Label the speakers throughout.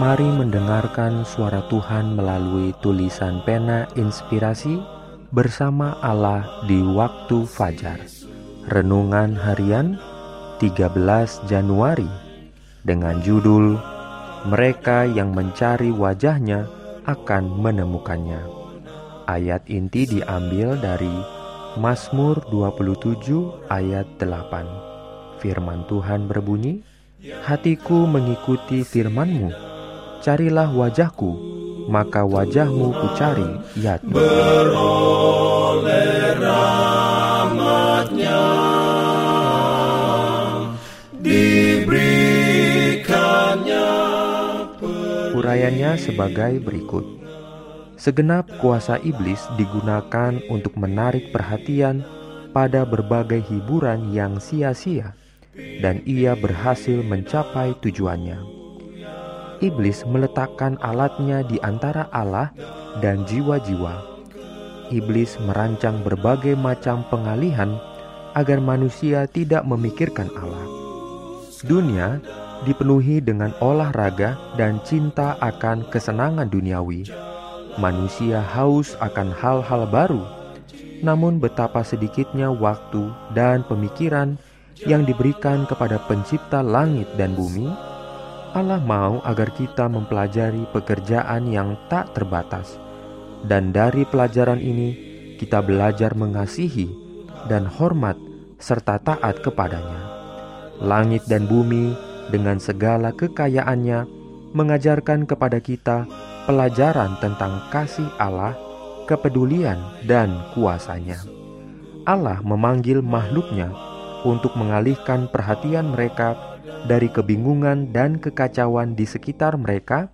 Speaker 1: Mari mendengarkan suara Tuhan melalui tulisan pena inspirasi bersama Allah di waktu fajar. Renungan harian 13 Januari dengan judul Mereka yang mencari wajahnya akan menemukannya. Ayat inti diambil dari Mazmur 27 ayat 8. Firman Tuhan berbunyi, Hatiku mengikuti firman-Mu carilah wajahku, maka wajahmu ku cari, ya Tuhan. Urayanya sebagai berikut. Segenap kuasa iblis digunakan untuk menarik perhatian pada berbagai hiburan yang sia-sia, dan ia berhasil mencapai tujuannya iblis meletakkan alatnya di antara Allah dan jiwa-jiwa. Iblis merancang berbagai macam pengalihan agar manusia tidak memikirkan Allah. Dunia dipenuhi dengan olahraga dan cinta akan kesenangan duniawi. Manusia haus akan hal-hal baru, namun betapa sedikitnya waktu dan pemikiran yang diberikan kepada Pencipta langit dan bumi Allah mau agar kita mempelajari pekerjaan yang tak terbatas, dan dari pelajaran ini kita belajar mengasihi dan hormat serta taat kepadanya. Langit dan bumi dengan segala kekayaannya mengajarkan kepada kita pelajaran tentang kasih Allah, kepedulian, dan kuasanya. Allah memanggil makhluknya untuk mengalihkan perhatian mereka dari kebingungan dan kekacauan di sekitar mereka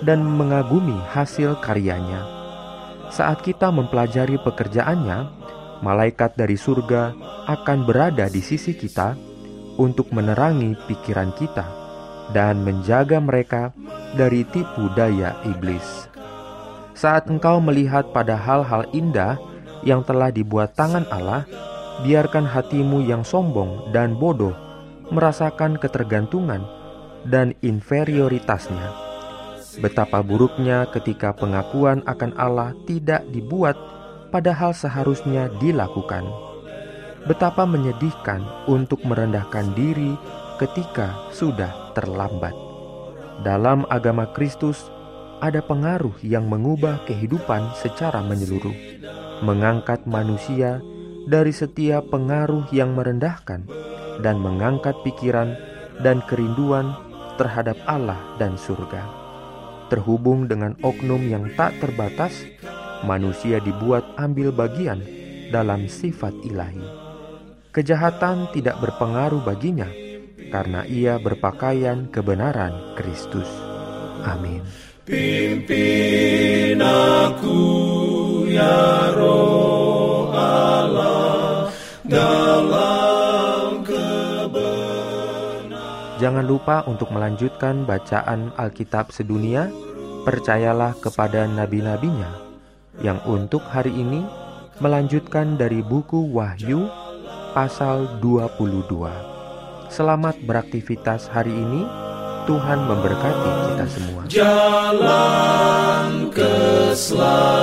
Speaker 1: dan mengagumi hasil karyanya. Saat kita mempelajari pekerjaannya, malaikat dari surga akan berada di sisi kita untuk menerangi pikiran kita dan menjaga mereka dari tipu daya iblis. Saat engkau melihat pada hal-hal indah yang telah dibuat tangan Allah, biarkan hatimu yang sombong dan bodoh merasakan ketergantungan dan inferioritasnya. Betapa buruknya ketika pengakuan akan Allah tidak dibuat, padahal seharusnya dilakukan. Betapa menyedihkan untuk merendahkan diri ketika sudah terlambat. Dalam agama Kristus, ada pengaruh yang mengubah kehidupan secara menyeluruh, mengangkat manusia dari setiap pengaruh yang merendahkan dan mengangkat pikiran dan kerinduan terhadap Allah dan surga. Terhubung dengan oknum yang tak terbatas, manusia dibuat ambil bagian dalam sifat ilahi. Kejahatan tidak berpengaruh baginya karena ia berpakaian kebenaran Kristus. Amin.
Speaker 2: Pimpin aku ya roh
Speaker 1: Jangan lupa untuk melanjutkan bacaan Alkitab sedunia. Percayalah kepada nabi-nabinya yang untuk hari ini melanjutkan dari buku Wahyu pasal 22. Selamat beraktivitas hari ini. Tuhan memberkati kita semua.
Speaker 2: Jalan keselamatan